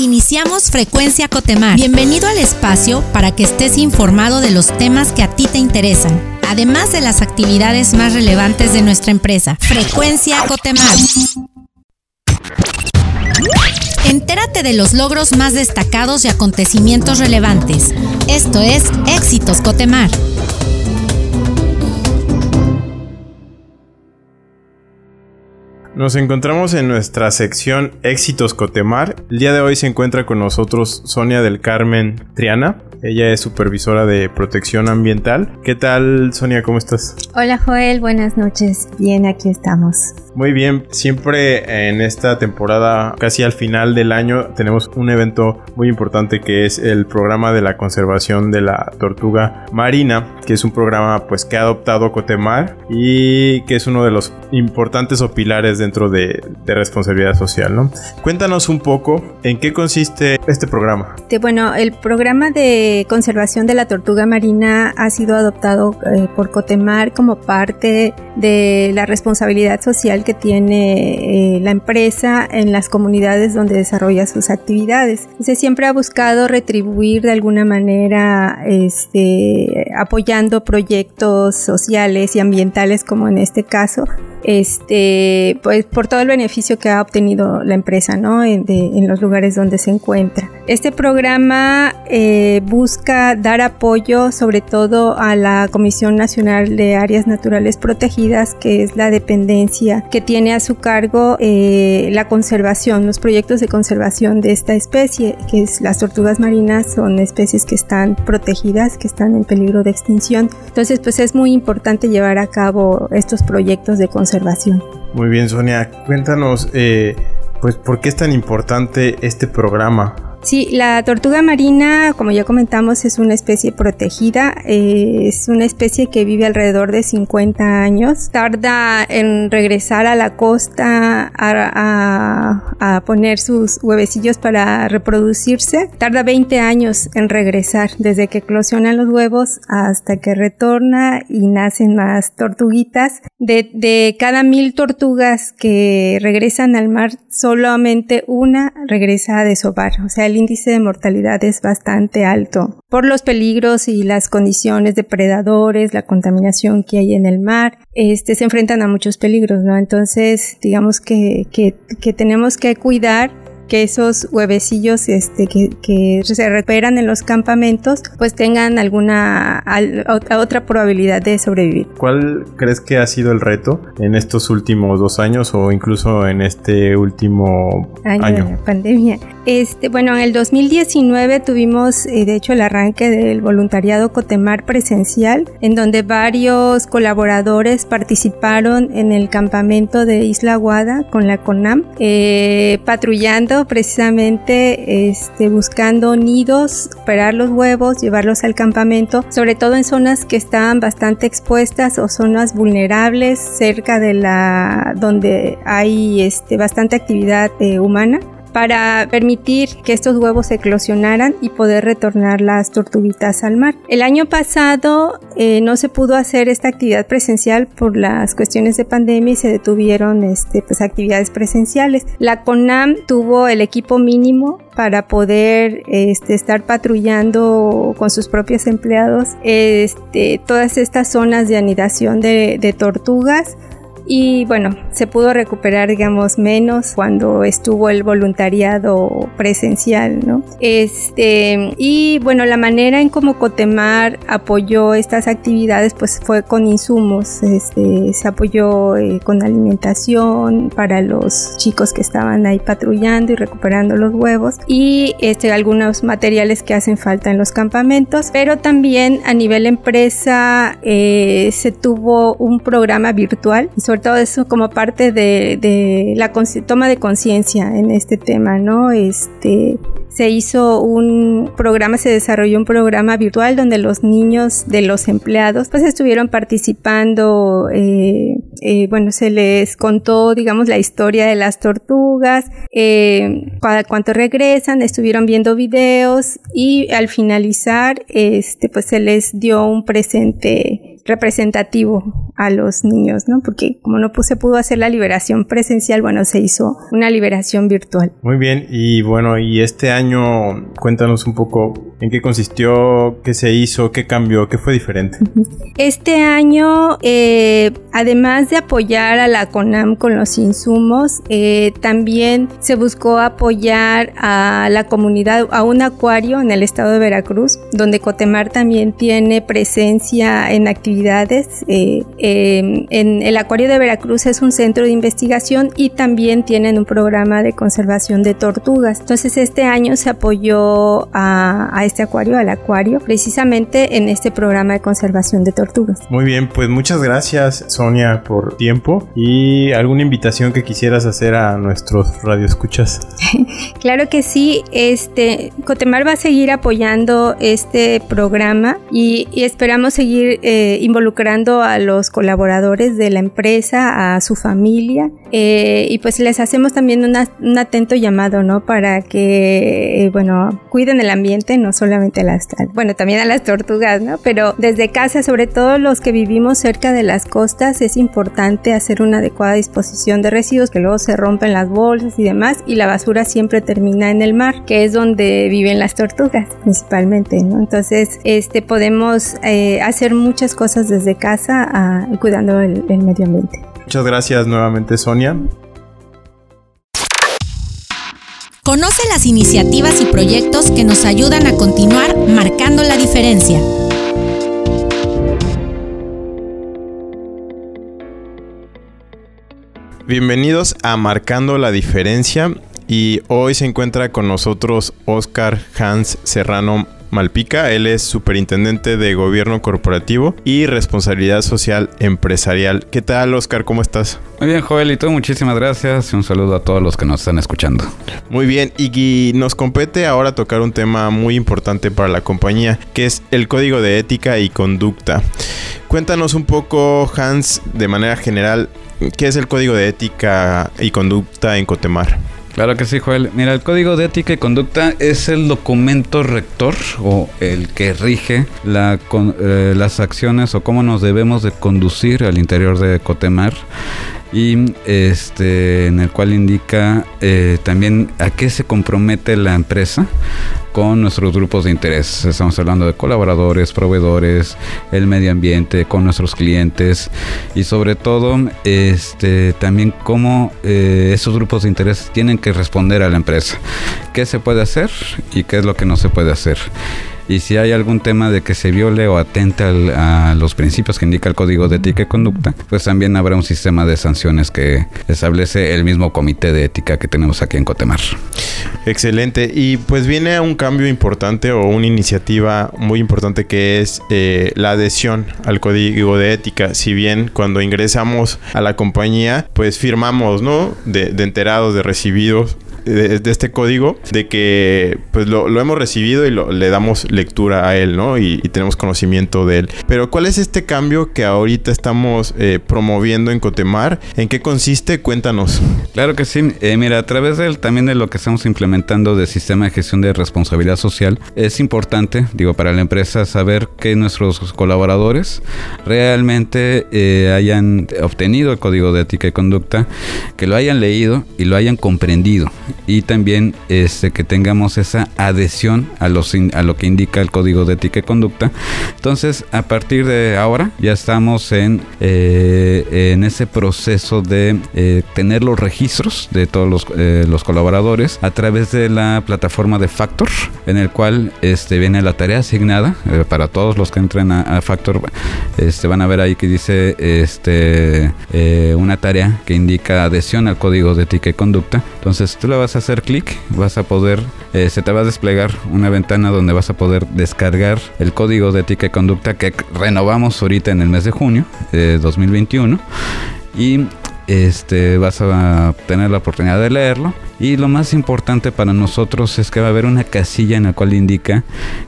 Iniciamos Frecuencia Cotemar. Bienvenido al espacio para que estés informado de los temas que a ti te interesan, además de las actividades más relevantes de nuestra empresa. Frecuencia Cotemar. Entérate de los logros más destacados y acontecimientos relevantes. Esto es Éxitos Cotemar. Nos encontramos en nuestra sección Éxitos Cotemar. El día de hoy se encuentra con nosotros Sonia del Carmen Triana. Ella es supervisora de protección ambiental. ¿Qué tal, Sonia? ¿Cómo estás? Hola, Joel. Buenas noches. Bien, aquí estamos. Muy bien, siempre en esta temporada, casi al final del año, tenemos un evento muy importante que es el programa de la conservación de la tortuga marina, que es un programa pues que ha adoptado Cotemar y que es uno de los importantes o pilares dentro de, de responsabilidad social, ¿no? Cuéntanos un poco en qué consiste este programa. Bueno, el programa de conservación de la tortuga marina ha sido adoptado eh, por Cotemar como parte de la responsabilidad social que tiene eh, la empresa en las comunidades donde desarrolla sus actividades. Se siempre ha buscado retribuir de alguna manera este, apoyando proyectos sociales y ambientales como en este caso este, pues por todo el beneficio que ha obtenido la empresa, ¿no? En, los lugares donde se encuentra. Este programa eh, busca dar apoyo sobre todo a la Comisión Nacional de Áreas Naturales Protegidas, que es la dependencia que tiene a su cargo eh, la conservación, los proyectos de conservación de esta especie, que es las tortugas marinas, son especies que están protegidas, que están en peligro de extinción. Entonces, pues es muy importante llevar a cabo estos proyectos de conservación muy bien, Sonia, cuéntanos, eh, pues, ¿por qué es tan importante este programa? Sí, la tortuga marina, como ya comentamos, es una especie protegida. Eh, es una especie que vive alrededor de 50 años. Tarda en regresar a la costa a, poner sus huevecillos para reproducirse. Tarda 20 años en regresar, desde que eclosionan los huevos hasta que retorna y nacen más tortuguitas. De, de cada mil tortugas que regresan al mar, solamente una regresa a desovar. O sea, el índice de mortalidad es bastante alto por los peligros y las condiciones depredadores, la contaminación que hay en el mar, este, se enfrentan a muchos peligros, ¿no? Entonces, digamos que, que, que tenemos que cuidar que esos huevecillos este, que, se recuperan en los campamentos pues tengan alguna otra probabilidad de sobrevivir. ¿Cuál crees que ha sido el reto en estos últimos dos años o incluso en este último año? De pandemia. Este, bueno, en el 2019 tuvimos eh, de hecho el arranque del voluntariado Cotemar presencial en donde varios colaboradores participaron en el campamento de Isla Guada con la CONAM eh, patrullando precisamente este, buscando nidos, operar los huevos, llevarlos al campamento, sobre todo en zonas que estaban bastante expuestas o zonas vulnerables cerca de la donde hay este, bastante actividad eh, humana para permitir que estos huevos eclosionaran y poder retornar las tortuguitas al mar. El año pasado eh, no se pudo hacer esta actividad presencial por las cuestiones de pandemia y se detuvieron este, pues, actividades presenciales. La CONAM tuvo el equipo mínimo para poder este, estar patrullando con sus propios empleados este, todas estas zonas de anidación de, de tortugas y bueno, se pudo recuperar, digamos, menos cuando estuvo el voluntariado presencial, ¿no? Este, y bueno, la manera en cómo Cotemar apoyó estas actividades, pues fue con insumos, este, se apoyó eh, con alimentación para los chicos que estaban ahí patrullando y recuperando los huevos y este, algunos materiales que hacen falta en los campamentos, pero también a nivel empresa eh, se tuvo un programa virtual, sobre todo eso como parte de, la toma de conciencia en este tema, ¿no? Este, se hizo un programa, se desarrolló un programa virtual donde los niños de los empleados pues estuvieron participando, eh, eh, bueno, se les contó, digamos, la historia de las tortugas, eh, cuánto regresan, estuvieron viendo videos y al finalizar, este, pues se les dio un presente representativo a los niños, ¿no? Porque como no se pudo hacer la liberación presencial, bueno, se hizo una liberación virtual. Muy bien, y bueno, y este año cuéntanos un poco en qué consistió, qué se hizo, qué cambió, qué fue diferente. Este año, eh, además de apoyar a la CONAM con los insumos, eh, también se buscó apoyar a la comunidad, a un acuario en el estado de Veracruz, donde Cotemar también tiene presencia en actividades. Eh, em, en el acuario de Veracruz es un centro de investigación y también tienen un programa de conservación de tortugas. Entonces este año se apoyó a, a este acuario, al acuario, precisamente en este programa de conservación de tortugas. Muy bien, pues muchas gracias Sonia por tiempo y alguna invitación que quisieras hacer a nuestros radioescuchas. claro que sí, este Cotemar va a seguir apoyando este programa y, esperamos seguir eh, involucrando a los colaboradores de la empresa, a su familia eh, y pues les hacemos también un atento llamado, ¿no? Para que, eh, bueno, cuiden el ambiente, no solamente a las, bueno, también a las tortugas, ¿no? Pero desde casa, sobre todo los que vivimos cerca de las costas, es importante hacer una adecuada disposición de residuos que luego se rompen las bolsas y demás y la basura siempre termina en el mar, que es donde viven las tortugas principalmente, ¿no? Entonces, este, podemos eh, hacer muchas cosas desde casa ah, cuidando el medio ambiente. Muchas gracias nuevamente Sonia. Conoce las iniciativas y proyectos que nos ayudan a continuar marcando la diferencia. Bienvenidos a Marcando la Diferencia y hoy se encuentra con nosotros Oscar Hans Serrano Malpica. Él es superintendente de gobierno corporativo y responsabilidad social empresarial. ¿Qué tal, Oscar? ¿Cómo estás? Muy bien, Joel, y tú muchísimas gracias y un saludo a todos los que nos están escuchando. Muy bien, y nos compete ahora tocar un tema muy importante para la compañía, que es el código de ética y conducta. Cuéntanos un poco, Hans, de manera general, ¿qué es el código de ética y conducta en Cotemar? Claro que sí, Joel. Mira, el Código de Ética y Conducta es el documento rector o el que rige la, eh, las acciones o cómo nos debemos de conducir al interior de Cotemar y este en el cual indica eh, también a qué se compromete la empresa con nuestros grupos de interés. Estamos hablando de colaboradores, proveedores, el medio ambiente, con nuestros clientes y sobre todo este también cómo eh, esos grupos de interés tienen que responder a la empresa. ¿Qué se puede hacer y qué es lo que no se puede hacer? Y si hay algún tema de que se viole o atente a los principios que indica el Código de Ética y Conducta, pues también habrá un sistema de sanciones que establece el mismo comité de ética que tenemos aquí en Cotemar. Excelente. Y pues viene un cambio importante o una iniciativa muy importante que es eh, la adhesión al Código de Ética. Si bien cuando ingresamos a la compañía, pues firmamos, ¿no? De, de enterados, de recibidos de, este código, de que pues lo, hemos recibido y le damos lectura a él, ¿no? Y, tenemos conocimiento de él. Pero ¿cuál es este cambio que ahorita estamos eh, promoviendo en Cotemar? ¿En qué consiste? Cuéntanos. Claro que sí. Eh, mira, a través de también de lo que estamos implementando del sistema de gestión de responsabilidad social, es importante, digo, para la empresa saber que nuestros colaboradores realmente eh, hayan obtenido el código de ética y conducta, que lo hayan leído y lo hayan comprendido y también este, que tengamos esa adhesión a, los, a lo que indica el código de ética y conducta. Entonces, a partir de ahora ya estamos en, eh, en ese proceso de eh, tener los registros de todos los, eh, los, colaboradores a través de la plataforma de Factor, en el cual este, viene la tarea asignada para todos los que entren a, Factor. Este, van a ver ahí que dice este, una tarea que indica adhesión al código de ética y conducta. Entonces, tú vas a hacer clic, vas a poder, eh, se te va a desplegar una ventana donde vas a poder descargar el código de ética y conducta que renovamos ahorita en el mes de junio de 2021 y este, vas a tener la oportunidad de leerlo. Y lo más importante para nosotros es que va a haber una casilla en la cual indica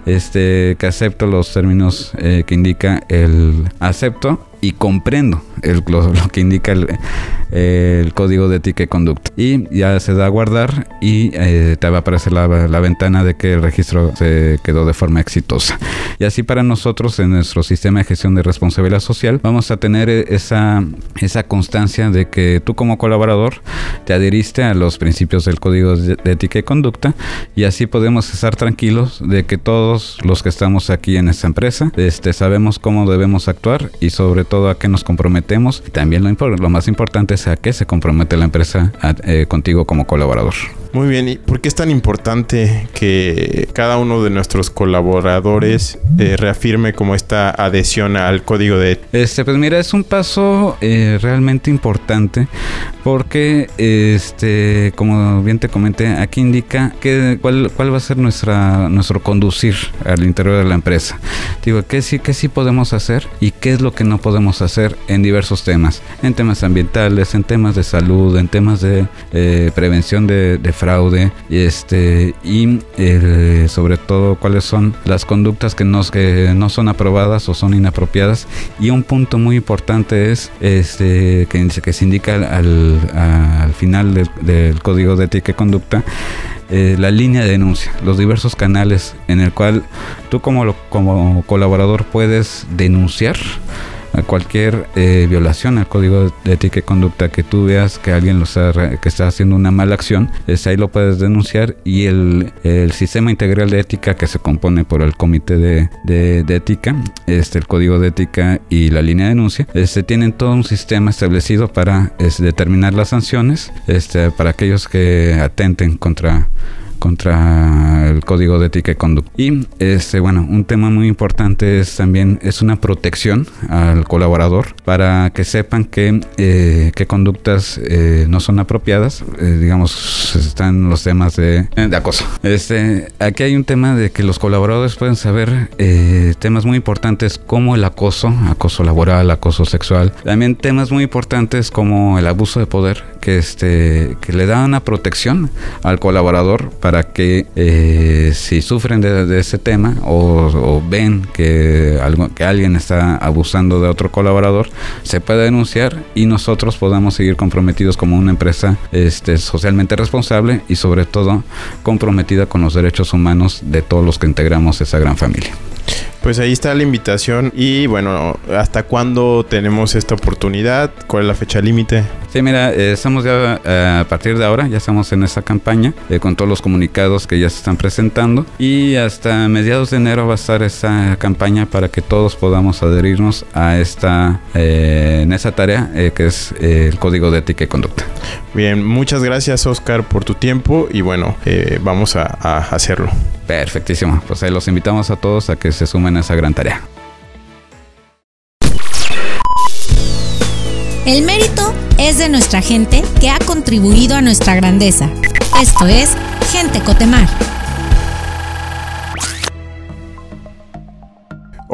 este, que acepto los términos eh, que indica el acepto y comprendo lo, que indica el, código de ética y conducta. Y ya se da a guardar y eh, te va a aparecer la, ventana de que el registro se quedó de forma exitosa. Y así para nosotros en nuestro sistema de gestión de responsabilidad social vamos a tener esa, esa constancia de que tú como colaborador te adheriste a los principios del código de, ética y conducta y así podemos estar tranquilos de que todos los que estamos aquí en esta empresa este, sabemos cómo debemos actuar y sobre todo a qué nos comprometemos. También lo, lo más importante es a qué se compromete la empresa eh, contigo como colaborador. Muy bien, ¿y por qué es tan importante que cada uno de nuestros colaboradores eh, reafirme como esta adhesión al código de... Este, pues mira, es un paso eh, realmente importante porque, este, como bien te comenté, aquí indica que, cuál, cuál va a ser nuestra, nuestro conducir al interior de la empresa. Digo, qué sí, qué sí podemos hacer y qué es lo que no podemos hacer en diversos temas, en temas ambientales, en temas de salud, en temas de eh, prevención de, de fraude este, y eh, sobre todo cuáles son las conductas que, nos, que no son aprobadas o son inapropiadas. Y un punto muy importante es este, que, que se indica al, al final del, del, código de ética y conducta. Eh, la línea de denuncia, los diversos canales en el cual tú como, como colaborador puedes denunciar cualquier eh, violación al código de ética y conducta que tú veas que alguien lo está, que está haciendo una mala acción, es ahí lo puedes denunciar y el, el, sistema integral de ética que se compone por el comité de, de, ética, este, el código de ética y la línea de denuncia, este, tienen todo un sistema establecido para determinar las sanciones este, para aquellos que atenten contra contra el código de ética y conducta. Y este, bueno, un tema muy importante es también es una protección al colaborador para que sepan que eh, qué conductas eh, no son apropiadas. Eh, digamos, están los temas de, de, acoso. Este, aquí hay un tema de que los colaboradores pueden saber eh, temas muy importantes como el acoso, acoso laboral, acoso sexual. También temas muy importantes como el abuso de poder, que este, que le da una protección al colaborador para que eh, si sufren de, ese tema o, o, ven que, algo, que alguien está abusando de otro colaborador, se puede denunciar y nosotros podamos seguir comprometidos como una empresa este, socialmente responsable y sobre todo comprometida con los derechos humanos de todos los que integramos esa gran familia. Pues ahí está la invitación y bueno, ¿hasta cuándo tenemos esta oportunidad? ¿Cuál es la fecha límite? Sí, mira, eh, estamos ya eh, a partir de ahora, ya estamos en esa campaña eh, con todos los comunicados que ya se están presentando y hasta mediados de enero va a estar esa campaña para que todos podamos adherirnos a esta, en esa tarea que es el código de ética y conducta. Bien, muchas gracias Oscar por tu tiempo y bueno, vamos a, a hacerlo. Perfectísimo, pues ahí los invitamos a todos a que se sumen esa gran tarea. El mérito es de nuestra gente que ha contribuido a nuestra grandeza. Esto es Gente Cotemar.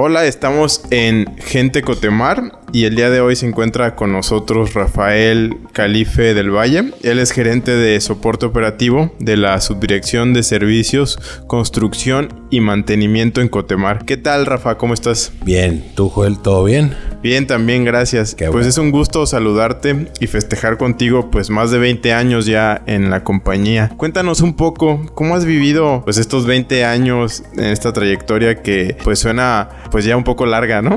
Hola, estamos en Gente Cotemar y el día de hoy se encuentra con nosotros Rafael Calife del Valle. Él es gerente de soporte operativo de la Subdirección de Servicios, Construcción y Mantenimiento en Cotemar. ¿Qué tal, Rafa? ¿Cómo estás? Bien, ¿tú, Joel? ¿Todo bien? Bien, también, gracias. Qué pues bueno. es un gusto saludarte y festejar contigo, pues más de 20 años ya en la compañía. Cuéntanos un poco, ¿cómo has vivido pues estos 20 años en esta trayectoria que pues suena pues ya un poco larga, ¿no?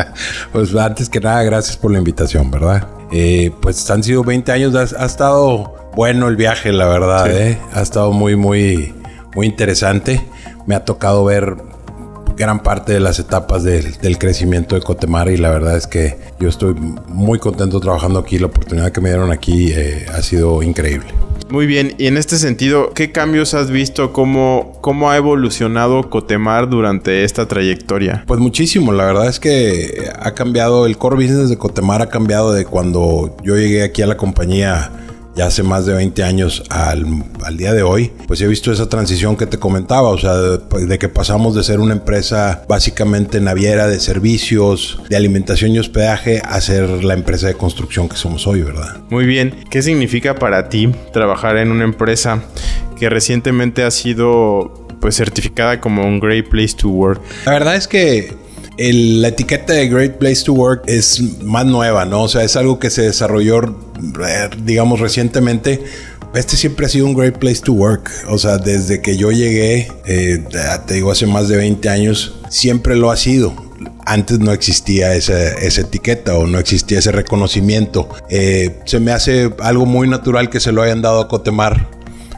pues antes que nada, gracias por la invitación, ¿verdad? Eh, pues han sido 20 años, ha, ha, estado bueno el viaje, la verdad, sí. ¿eh? Ha estado muy, muy, muy interesante. Me ha tocado ver gran parte de las etapas del, del, crecimiento de Cotemar y la verdad es que yo estoy muy contento trabajando aquí. La oportunidad que me dieron aquí eh, ha sido increíble. Muy bien, y en este sentido, ¿qué cambios has visto? ¿Cómo, cómo ha evolucionado Cotemar durante esta trayectoria? Pues muchísimo, la verdad es que ha cambiado, el core business de Cotemar ha cambiado de cuando yo llegué aquí a la compañía ya hace más de 20 años al, al, día de hoy, pues he visto esa transición que te comentaba, o sea, de, de, que pasamos de ser una empresa básicamente naviera de servicios, de alimentación y hospedaje, a ser la empresa de construcción que somos hoy, ¿verdad? Muy bien, ¿qué significa para ti trabajar en una empresa que recientemente ha sido pues certificada como un Great Place to Work? La verdad es que la etiqueta de Great Place to Work es más nueva, ¿no? O sea, es algo que se desarrolló, eh, digamos, recientemente. Este siempre ha sido un great place to work. O sea, desde que yo llegué, eh, te digo, hace más de 20 años, siempre lo ha sido antes no existía esa, etiqueta o no existía ese reconocimiento. Eh, se me hace algo muy natural que se lo hayan dado a Cotemar,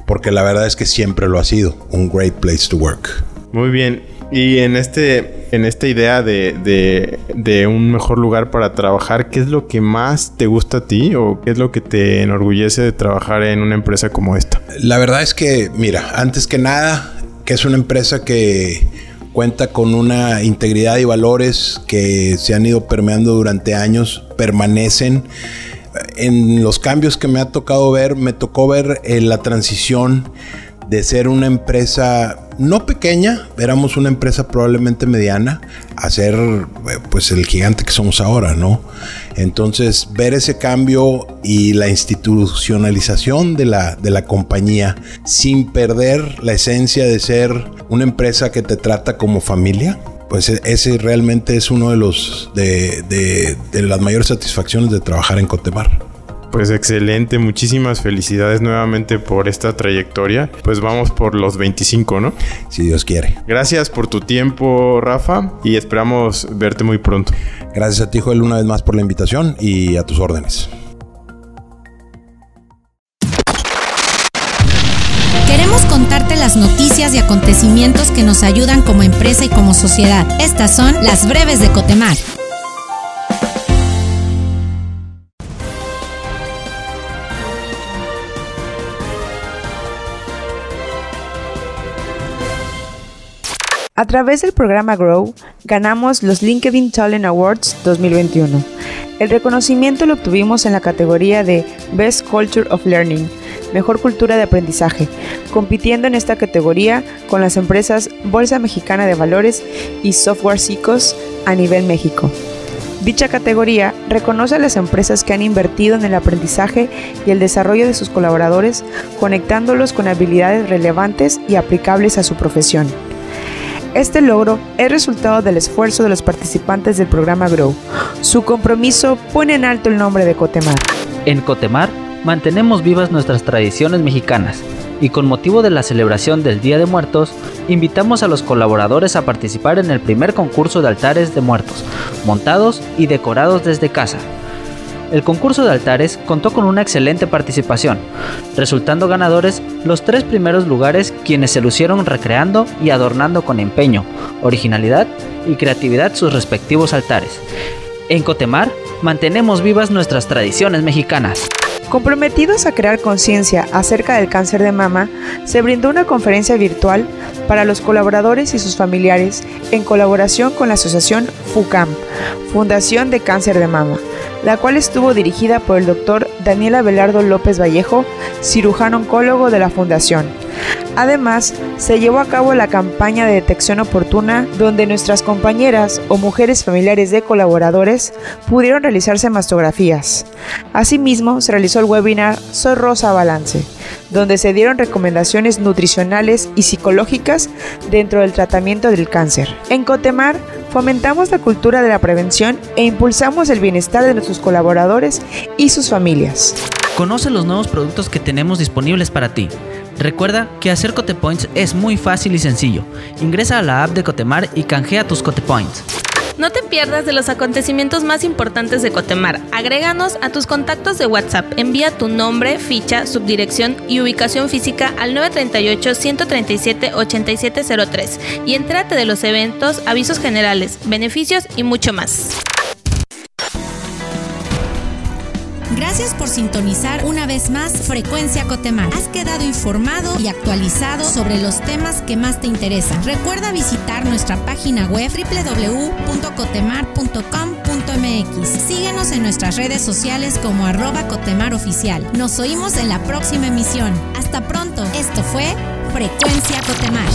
porque la verdad es que siempre lo ha sido, un great place to work. Muy bien, y en este, en esta idea de, de, un mejor lugar para trabajar, ¿qué es lo que más te gusta a ti o qué es lo que te enorgullece de trabajar en una empresa como esta? La verdad es que, mira, antes que nada, que es una empresa que cuenta con una integridad y valores que se han ido permeando durante años, permanecen. En los cambios que me ha tocado ver, me tocó ver eh, la transición de ser una empresa no pequeña, éramos una empresa probablemente mediana, a ser eh, pues el gigante que somos ahora, ¿no? Entonces, ver ese cambio y la institucionalización de la, de la compañía sin perder la esencia de ser una empresa que te trata como familia, pues e, ese realmente es uno de los de, de las mayores satisfacciones de trabajar en Cotemar. Pues excelente, muchísimas felicidades nuevamente por esta trayectoria. Pues vamos por los 25, ¿no? Si Dios quiere. Gracias por tu tiempo, Rafa, y esperamos verte muy pronto. Gracias a ti, Joel, una vez más por la invitación y a tus órdenes. Queremos contarte las noticias y acontecimientos que nos ayudan como empresa y como sociedad. Estas son las breves de Cotemar. A través del programa Grow, ganamos los LinkedIn Talent Awards 2021. El reconocimiento lo obtuvimos en la categoría de Best Culture of Learning, Mejor Cultura de Aprendizaje, compitiendo en esta categoría con las empresas Bolsa Mexicana de Valores y Software Psicos a nivel México. Dicha categoría reconoce a las empresas que han invertido en el aprendizaje y el desarrollo de sus colaboradores, conectándolos con habilidades relevantes y aplicables a su profesión. Este logro es resultado del esfuerzo de los participantes del programa Grow. Su compromiso pone en alto el nombre de Cotemar. En Cotemar mantenemos vivas nuestras tradiciones mexicanas y con motivo de la celebración del Día de Muertos, invitamos a los colaboradores a participar en el primer concurso de altares de muertos, montados y decorados desde casa. El concurso de altares contó con una excelente participación, resultando ganadores los tres primeros lugares quienes se lucieron recreando y adornando con empeño, originalidad y creatividad sus respectivos altares. En Cotemar mantenemos vivas nuestras tradiciones mexicanas. Comprometidos a crear conciencia acerca del cáncer de mama, se brindó una conferencia virtual para los colaboradores y sus familiares en colaboración con la asociación FUCAM, Fundación de Cáncer de Mama, la cual estuvo dirigida por el doctor Daniel Abelardo López Vallejo, cirujano oncólogo de la Fundación. Además, se llevó a cabo la campaña de detección oportuna donde nuestras compañeras o mujeres familiares de colaboradores pudieron realizarse mastografías. Asimismo, se realizó el webinar Soy Rosa Balance, donde se dieron recomendaciones nutricionales y psicológicas dentro del tratamiento del cáncer. En Cotemar, fomentamos la cultura de la prevención e impulsamos el bienestar de nuestros colaboradores y sus familias. Conoce los nuevos productos que tenemos disponibles para ti. Recuerda que hacer Cotepoints es muy fácil y sencillo. Ingresa a la app de Cotemar y canjea tus Cotepoints. No te pierdas de los acontecimientos más importantes de Cotemar. Agréganos a tus contactos de WhatsApp. Envía tu nombre, ficha, subdirección y ubicación física al 938-137-8703 y entrate de los eventos, avisos generales, beneficios y mucho más. Gracias por sintonizar una vez más Frecuencia Cotemar. Has quedado informado y actualizado sobre los temas que más te interesan. Recuerda visitar nuestra página web www.cotemar.com.mx. Síguenos en nuestras redes sociales como arroba Cotemar Oficial. Nos oímos en la próxima emisión. Hasta pronto. Esto fue Frecuencia Cotemar.